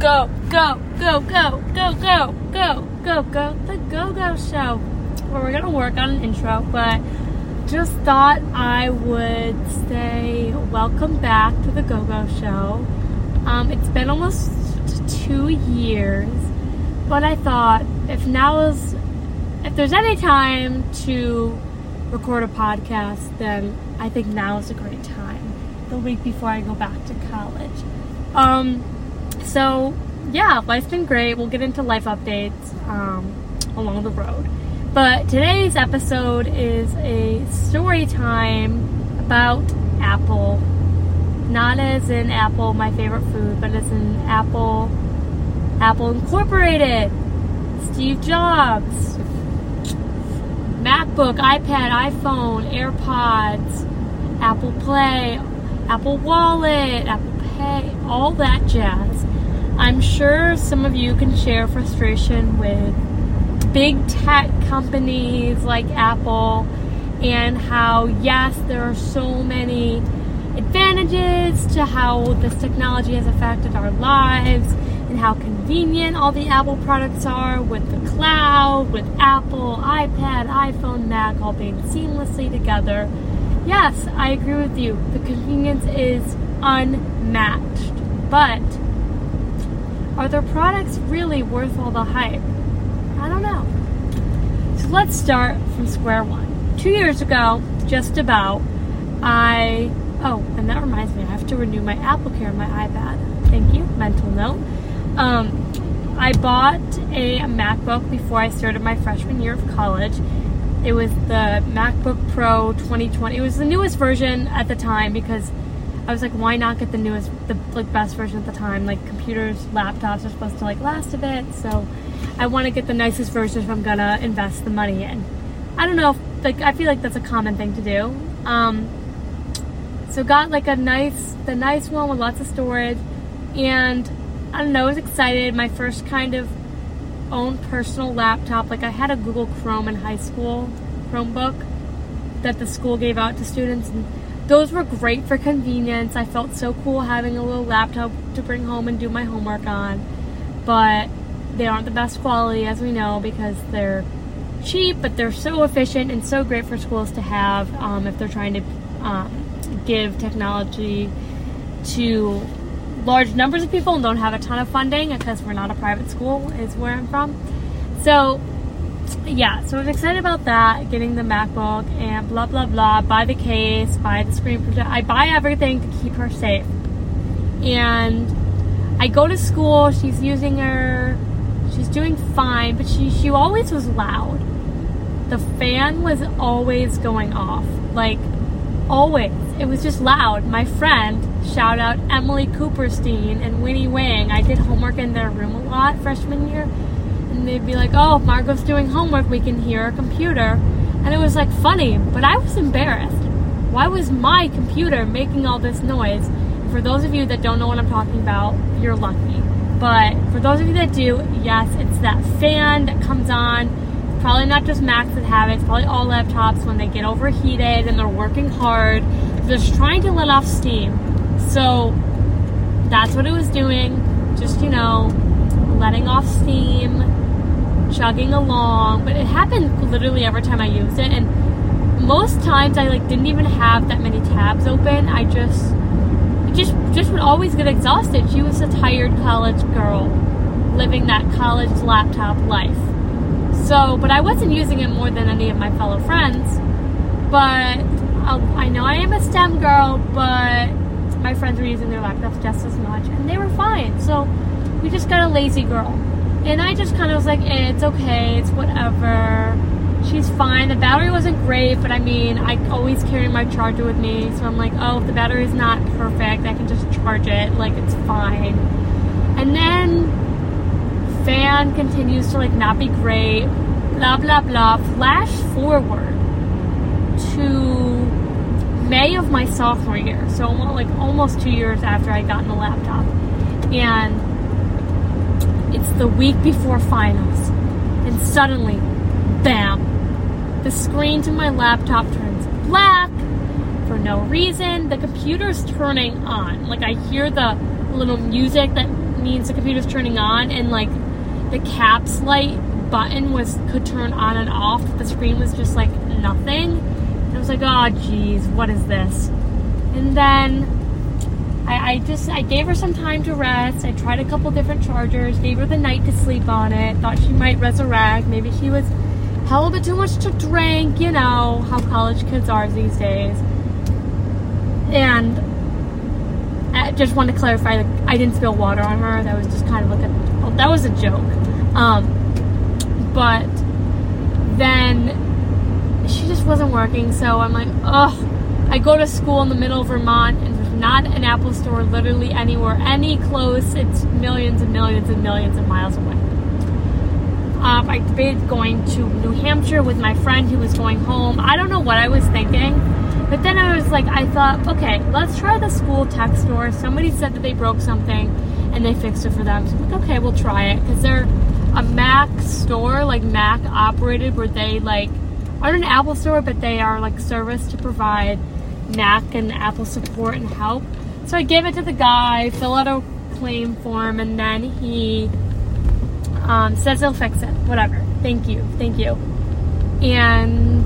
go, go, go, go, go, go, go, go, go, the Go Go Show. Well, we're gonna work on an intro, but just thought I would say welcome back to the Go Go Show. Um, it's been almost two years, but I thought if now is, if there's any time to record a podcast, then I think now is a great time. The week before I go back to college. Um, so yeah, life's been great. We'll get into life updates um, along the road. But today's episode is a story time about Apple. Not as in Apple, my favorite food, but as in Apple, Apple Incorporated, Steve Jobs, MacBook, iPad, iPhone, AirPods, Apple Play, Apple Wallet, Apple Pay, all that jazz. I'm sure some of you can share frustration with big tech companies like Apple and how, yes, there are so many advantages to how this technology has affected our lives and how convenient all the Apple products are with the cloud, with Apple, iPad, iPhone, Mac all being seamlessly together. Yes, I agree with you. The convenience is unmatched. But are their products really worth all the hype? I don't know. So let's start from square one. Two years ago, just about, I. Oh, and that reminds me, I have to renew my Apple Care on my iPad. Thank you. Mental note. Um, I bought a MacBook before I started my freshman year of college. It was the MacBook Pro 2020. It was the newest version at the time because I was like, why not get the newest, the like best version at the time? Like computers, laptops are supposed to like last a bit, so I want to get the nicest version if I'm gonna invest the money in. I don't know, if, like I feel like that's a common thing to do. Um, so got like a nice, the nice one with lots of storage, and I don't know, I was excited. My first kind of own personal laptop. Like I had a Google Chrome in high school, Chromebook that the school gave out to students. And those were great for convenience. I felt so cool having a little laptop to bring home and do my homework on. But they aren't the best quality, as we know, because they're cheap, but they're so efficient and so great for schools to have um, if they're trying to um, give technology to large numbers of people and don't have a ton of funding because we're not a private school, is where I'm from. So, yeah, so I'm excited about that, getting the MacBook and blah blah blah. Buy the case, buy the screen protector. I buy everything to keep her safe. And I go to school, she's using her, she's doing fine, but she, she always was loud. The fan was always going off. Like, always. It was just loud. My friend, shout out Emily Cooperstein and Winnie Wang, I did homework in their room a lot freshman year. And they'd be like, oh, Margot's doing homework, we can hear her computer. And it was like funny, but I was embarrassed. Why was my computer making all this noise? For those of you that don't know what I'm talking about, you're lucky. But for those of you that do, yes, it's that fan that comes on probably not just Macs that have it, it's probably all laptops when they get overheated and they're working hard. They're just trying to let off steam. So that's what it was doing. Just, you know, letting off steam, chugging along. But it happened literally every time I used it. And most times I like didn't even have that many tabs open. I just just just would always get exhausted. She was a tired college girl living that college laptop life. So, but I wasn't using it more than any of my fellow friends. But I'll, I know I am a STEM girl, but my friends were using their laptops just as much, and they were fine. So we just got a lazy girl. And I just kind of was like, eh, it's okay, it's whatever. She's fine. The battery wasn't great, but I mean, I always carry my charger with me, so I'm like, oh, if the battery's not perfect, I can just charge it. Like, it's fine. And then fan continues to like not be great, blah blah blah. Flash forward to May of my sophomore year, so like almost two years after I got in the laptop, and it's the week before finals, and suddenly, bam, the screen to my laptop turns black for no reason. The computer's turning on, like I hear the little music that means the computer's turning on and like the caps light button was could turn on and off. The screen was just like nothing. And I was like, oh geez, what is this? And then I, I just I gave her some time to rest. I tried a couple different chargers, gave her the night to sleep on it, thought she might resurrect. Maybe she was hell of a too much to drink, you know, how college kids are these days. And I just want to clarify, like, I didn't spill water on her. That was just kind of like a, well, that was a joke. Um, but then she just wasn't working, so I'm like, oh. I go to school in the middle of Vermont, and not an Apple store literally anywhere, any close. It's millions and millions and millions of miles away. Um, I debated going to New Hampshire with my friend who was going home. I don't know what I was thinking, but then I was like, I thought, okay, let's try the school tech store. Somebody said that they broke something and they fixed it for them. So I'm like, okay, we'll try it because they're a Mac store, like Mac operated, where they like aren't an Apple store, but they are like service to provide Mac and Apple support and help. So I gave it to the guy, fill out a claim form, and then he um, says he'll fix it. Whatever. Thank you. Thank you. And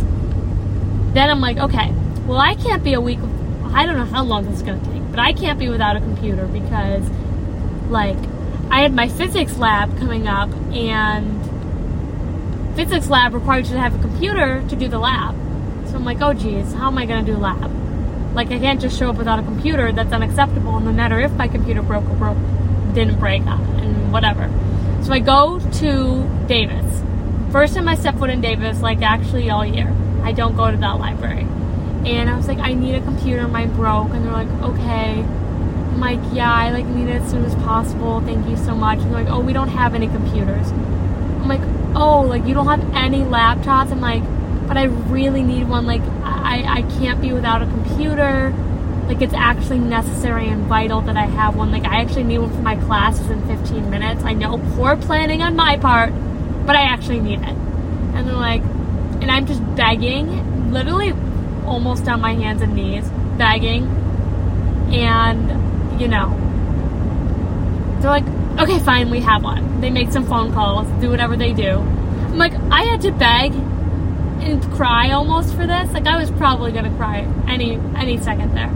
then I'm like, okay, well, I can't be a week. I don't know how long this is going to take, but I can't be without a computer because, like, I had my physics lab coming up, and physics lab requires you to have a computer to do the lab. So I'm like, oh, geez, how am I going to do lab? Like, I can't just show up without a computer. That's unacceptable, no matter if my computer broke or broke, didn't break, and whatever. So I go to Davis. First time I step foot in Davis, like actually all year. I don't go to that library. And I was like, I need a computer, mine broke. And they're like, okay. I'm like, yeah, I like need it as soon as possible. Thank you so much. And they're like, oh, we don't have any computers. I'm like, oh, like you don't have any laptops? I'm like, but I really need one. Like, I, I can't be without a computer. Like, it's actually necessary and vital that I have one. Like, I actually need one for my classes in 15 minutes. I know poor planning on my part, but I actually need it. And they're like, and I'm just begging, literally almost on my hands and knees, begging. And, you know, they're like, okay, fine, we have one. They make some phone calls, do whatever they do. I'm like, I had to beg and cry almost for this. Like I was probably gonna cry any any second there.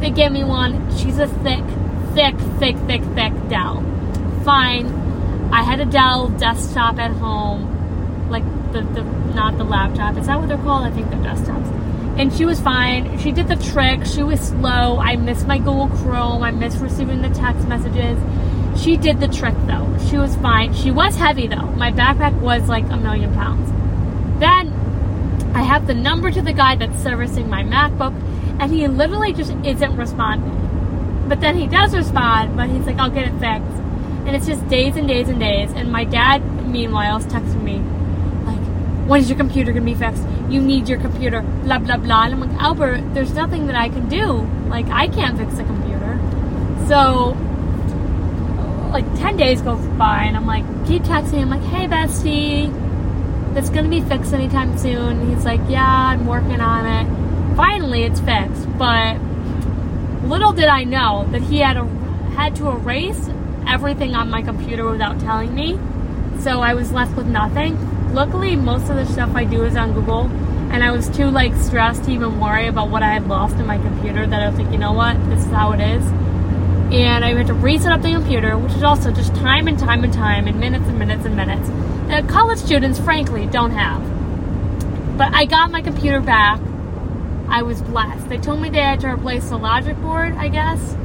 They give me one. She's a thick, thick, thick, thick, thick Dell. Fine. I had a Dell desktop at home, like the, the not the laptop. Is that what they're called? I think they're desktops. And she was fine. She did the trick. She was slow. I missed my Google Chrome. I missed receiving the text messages. She did the trick though. She was fine. She was heavy though. My backpack was like a million pounds. Then I have the number to the guy that's servicing my MacBook, and he literally just isn't responding. But then he does respond, but he's like, I'll get it fixed. And it's just days and days and days. And my dad, meanwhile, is texting me, like, when is your computer gonna be fixed? You need your computer, blah, blah, blah. And I'm like, Albert, there's nothing that I can do. Like, I can't fix the computer. So, like, 10 days go by, and I'm like, keep texting I'm like, hey, bestie it's going to be fixed anytime soon. He's like, yeah, I'm working on it. Finally, it's fixed. But little did I know that he had a, had to erase everything on my computer without telling me. So I was left with nothing. Luckily, most of the stuff I do is on Google, and I was too like stressed to even worry about what I had lost in my computer. That I was like, you know what, this is how it is. And I had to reset up the computer, which is also just time and time and time, and minutes and minutes and minutes that college students, frankly, don't have. But I got my computer back. I was blessed. They told me they had to replace the logic board, I guess.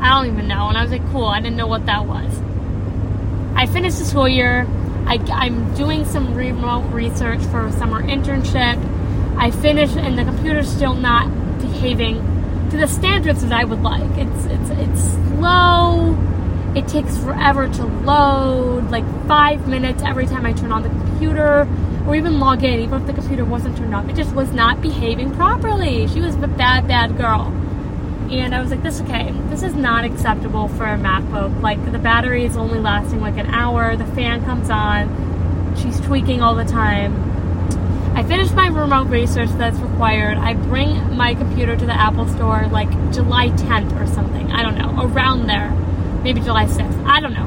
I don't even know. And I was like, cool, I didn't know what that was. I finished the school year. I, am doing some remote research for a summer internship. I finished, and the computer's still not behaving to the standards that I would like. It's it's it's slow it takes forever to load, like five minutes every time I turn on the computer or even log in, even if the computer wasn't turned off. It just was not behaving properly. She was a bad, bad girl. And I was like, this okay, this is not acceptable for a MacBook. Like the battery is only lasting like an hour, the fan comes on, she's tweaking all the time. I finished my remote research that's required. I bring my computer to the Apple store like July 10th or something. I don't know, around there maybe July 6th. I don't know.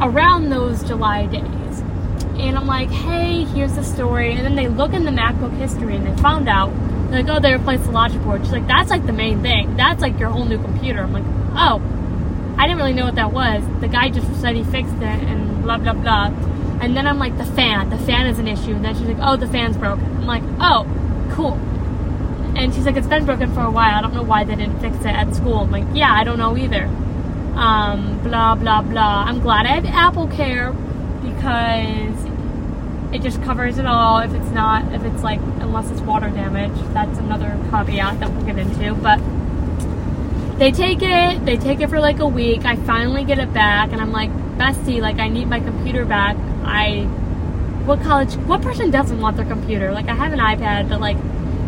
Around those July days. And I'm like, hey, here's the story. And then they look in the MacBook history and they found out, they're like, oh, they replaced the logic board. She's like, that's like the main thing. That's like your whole new computer. I'm like, oh, I didn't really know what that was. The guy just said he fixed it and blah, blah, blah. And then I'm like, the fan. The fan is an issue. And then she's like, oh, the fan's broken. I'm like, oh, cool. And she's like, it's been broken for a while. I don't know why they didn't fix it at school. I'm like, yeah, I don't know either. Um, blah, blah, blah. I'm glad I have Apple Care because it just covers it all. If it's not, if it's like, unless it's water damage, that's another caveat that we'll get into. But they take it, they take it for like a week. I finally get it back, and I'm like, Bestie, like, I need my computer back. I, what college, what person doesn't want their computer? Like, I have an iPad, but like,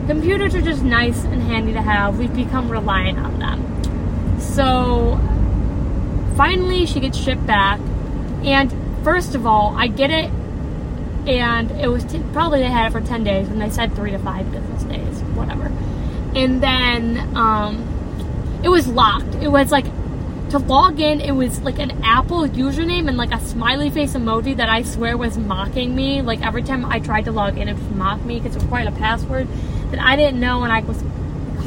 computers are just nice and handy to have. We've become reliant on them. So, finally, she gets shipped back, and first of all, I get it, and it was t- probably they had it for 10 days, and they said three to five business days, whatever. And then, um, it was locked. It was like to log in, it was like an Apple username and like a smiley face emoji that I swear was mocking me. Like every time I tried to log in, it would mock me because it required a password that I didn't know. And I was,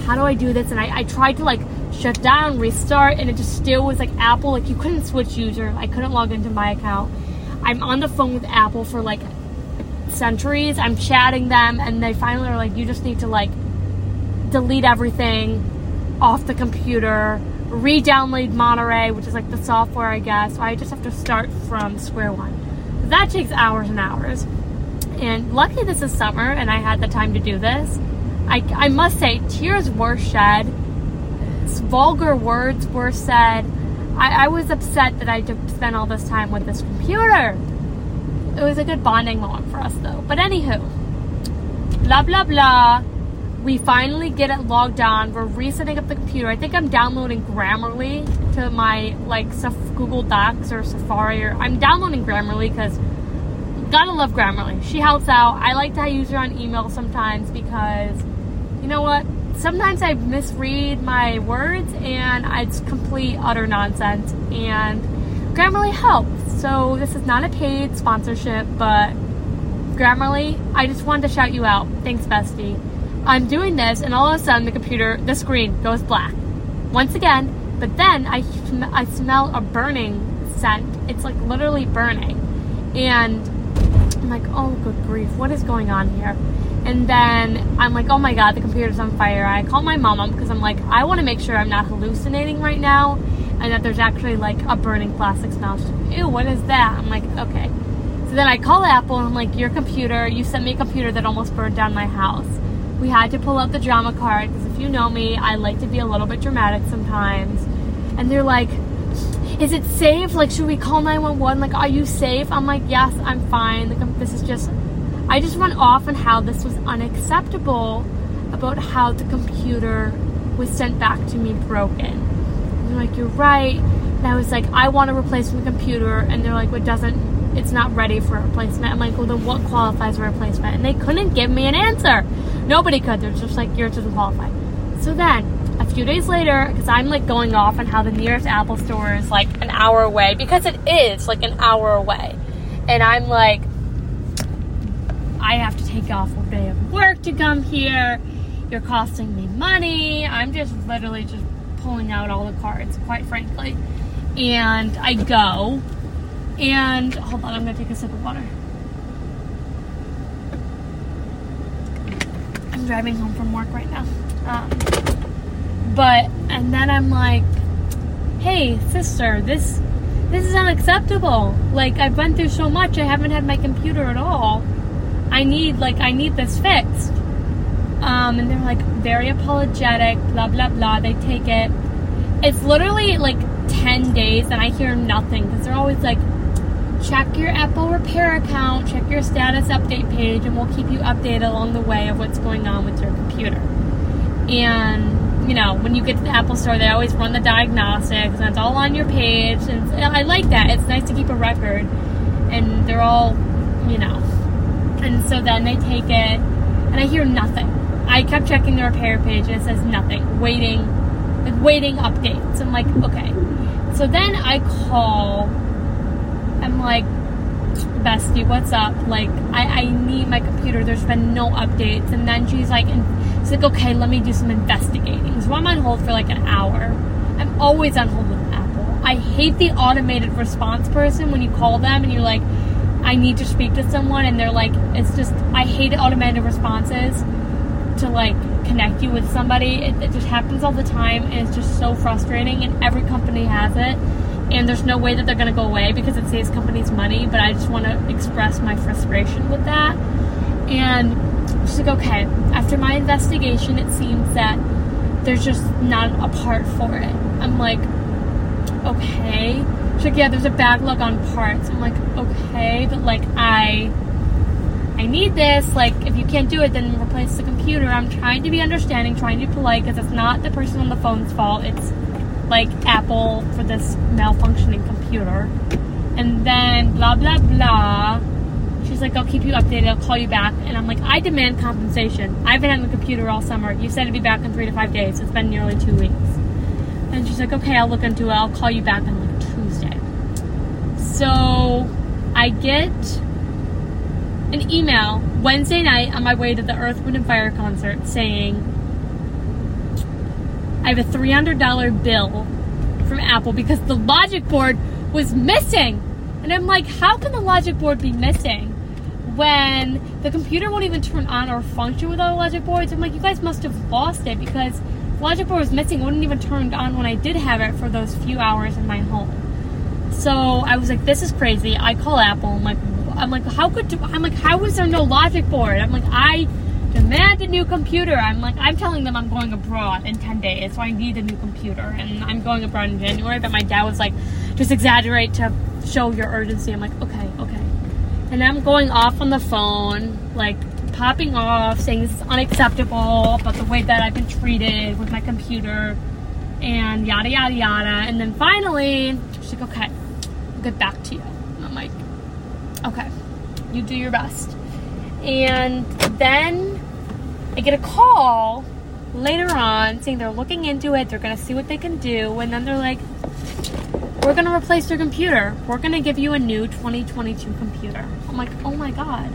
how do I do this? And I, I tried to like shut down, restart, and it just still was like Apple. Like you couldn't switch user. I couldn't log into my account. I'm on the phone with Apple for like centuries. I'm chatting them, and they finally are like, you just need to like delete everything off the computer, re-download Monterey, which is like the software, I guess. So I just have to start from square one. That takes hours and hours. And lucky this is summer and I had the time to do this. I, I must say, tears were shed, vulgar words were said. I, I was upset that I spent all this time with this computer. It was a good bonding moment for us, though. But anywho, blah blah blah we finally get it logged on. We're resetting up the computer. I think I'm downloading Grammarly to my like Google Docs or Safari. Or I'm downloading Grammarly because gotta love Grammarly. She helps out. I like to use her on email sometimes because you know what? Sometimes I misread my words and it's complete utter nonsense. And Grammarly helps. So this is not a paid sponsorship, but Grammarly, I just wanted to shout you out. Thanks, bestie. I'm doing this, and all of a sudden the computer, the screen goes black. Once again, but then I, I smell a burning scent. It's like literally burning. And I'm like, oh, good grief, what is going on here? And then I'm like, oh my god, the computer's on fire. I call my mom because I'm like, I want to make sure I'm not hallucinating right now and that there's actually like a burning plastic smell. Like, ew, what is that? I'm like, okay. So then I call Apple and I'm like, your computer, you sent me a computer that almost burned down my house we had to pull out the drama card because if you know me, I like to be a little bit dramatic sometimes. And they're like, is it safe? Like, should we call 911? Like, are you safe? I'm like, yes, I'm fine. Like, this is just, I just went off on how this was unacceptable about how the computer was sent back to me broken. And they're like, you're right. And I was like, I want to replace the computer. And they're like, what doesn't it's not ready for a replacement. I'm like, well, then what qualifies for a replacement? And they couldn't give me an answer. Nobody could. They're just like, yours doesn't qualify. So then, a few days later, because I'm like going off on how the nearest Apple store is like an hour away, because it is like an hour away. And I'm like, I have to take off a day of work to come here. You're costing me money. I'm just literally just pulling out all the cards, quite frankly. And I go and hold on, I'm gonna take a sip of water. Driving home from work right now. Um, but and then I'm like, hey sister, this this is unacceptable. Like I've been through so much, I haven't had my computer at all. I need like I need this fixed. Um, and they're like very apologetic, blah blah blah. They take it. It's literally like 10 days and I hear nothing because they're always like, check your Apple repair account, check your status update page, and we'll keep you updated along the way of what's going on with your computer. And, you know, when you get to the Apple store, they always run the diagnostics, and it's all on your page. And I like that. It's nice to keep a record. And they're all, you know. And so then they take it, and I hear nothing. I kept checking the repair page, and it says nothing. Waiting, like waiting updates. I'm like, okay. So then I call. I'm like, bestie, what's up? Like, I, I need my computer. There's been no updates. And then she's like, she's like, okay, let me do some investigating. So I'm on hold for like an hour. I'm always on hold with Apple. I hate the automated response person when you call them and you're like, I need to speak to someone, and they're like, it's just, I hate automated responses to like connect you with somebody. It, it just happens all the time, and it's just so frustrating. And every company has it, and there's no way that they're gonna go away because it saves companies money. But I just want to express my frustration with that. And she's like, okay. After my investigation, it seems that there's just not a part for it. I'm like, okay. She's like, yeah, there's a backlog on parts. I'm like, okay, but like I I need this. Like, if you can't do it, then replace the computer. I'm trying to be understanding, trying to be polite, because it's not the person on the phone's fault. It's like Apple for this malfunctioning computer. And then blah blah blah. She's like, I'll keep you updated. I'll call you back. And I'm like, I demand compensation. I've been on the computer all summer. You said it'd be back in three to five days. It's been nearly two weeks. And she's like, okay, I'll look into it. I'll call you back on like Tuesday. So I get an email Wednesday night on my way to the Earth, Wind, and Fire concert saying I have a $300 bill from Apple because the logic board was missing. And I'm like, how can the logic board be missing when the computer won't even turn on or function without a logic board? I'm like, you guys must have lost it because the logic board was missing. It wouldn't even turn on when I did have it for those few hours in my home. So I was like, this is crazy. I call Apple. I'm like, I'm like, how could I'm like, how was there no logic board? I'm like, I demand a new computer. I'm like, I'm telling them I'm going abroad in 10 days, so I need a new computer, and I'm going abroad in January. But my dad was like, just exaggerate to show your urgency. I'm like, okay, okay. And I'm going off on the phone, like popping off, saying this is unacceptable, but the way that I've been treated with my computer, and yada yada yada. And then finally, she's like, okay, I'll get back to you. And I'm like, okay, you do your best. And then I get a call later on saying they're looking into it, they're gonna see what they can do, and then they're like, we're gonna replace your computer. We're gonna give you a new 2022 computer. I'm like, oh my god.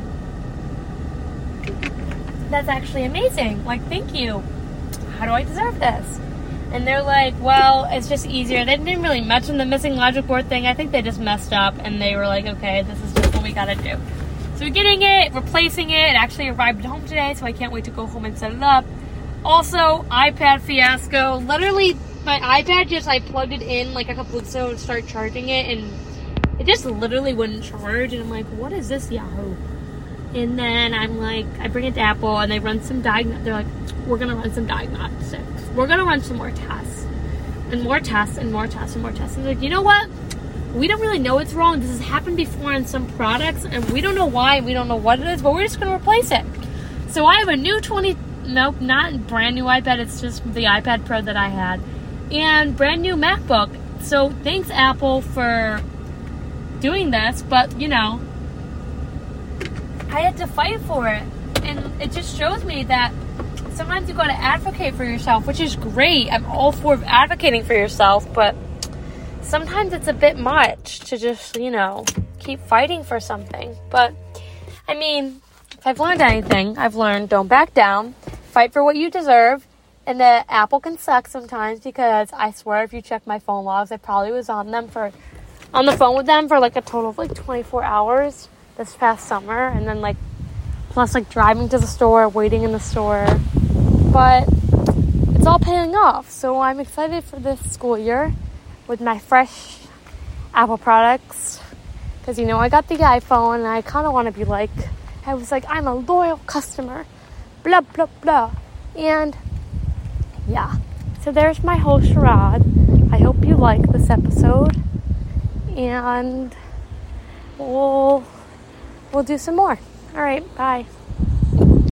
That's actually amazing. Like, thank you. How do I deserve this? And they're like, well, it's just easier. They didn't really mention the missing logic board thing. I think they just messed up and they were like, okay, this is just what we gotta do. So we're getting it, replacing it. It actually arrived at home today, so I can't wait to go home and set it up. Also, iPad fiasco. Literally, my iPad just, I plugged it in like a couple weeks ago and started charging it, and it just literally wouldn't charge. And I'm like, what is this Yahoo? And then I'm like, I bring it to Apple and they run some diagnostics. They're like, we're gonna run some diagnostics. We're gonna run some more tests, and more tests, and more tests, and more tests. And they're like, you know what? We don't really know what's wrong. This has happened before on some products, and we don't know why. We don't know what it is, but we're just gonna replace it. So I have a new 20. Nope, not brand new iPad. It's just the iPad Pro that I had, and brand new MacBook. So thanks Apple for doing this, but you know, I had to fight for it. And it just shows me that sometimes you got to advocate for yourself, which is great. I'm all for advocating for yourself, but sometimes it's a bit much to just, you know, keep fighting for something. But I mean, if I've learned anything, I've learned don't back down, fight for what you deserve, and the Apple can suck sometimes because I swear if you check my phone logs, I probably was on them for on the phone with them for like a total of like 24 hours this past summer and then like plus like driving to the store, waiting in the store. But it's all paying off. So I'm excited for this school year with my fresh Apple products because you know I got the iPhone and I kind of want to be like I was like I'm a loyal customer. Blah blah blah. And yeah. So there's my whole charade. I hope you like this episode and we'll we'll do some more. All right, bye.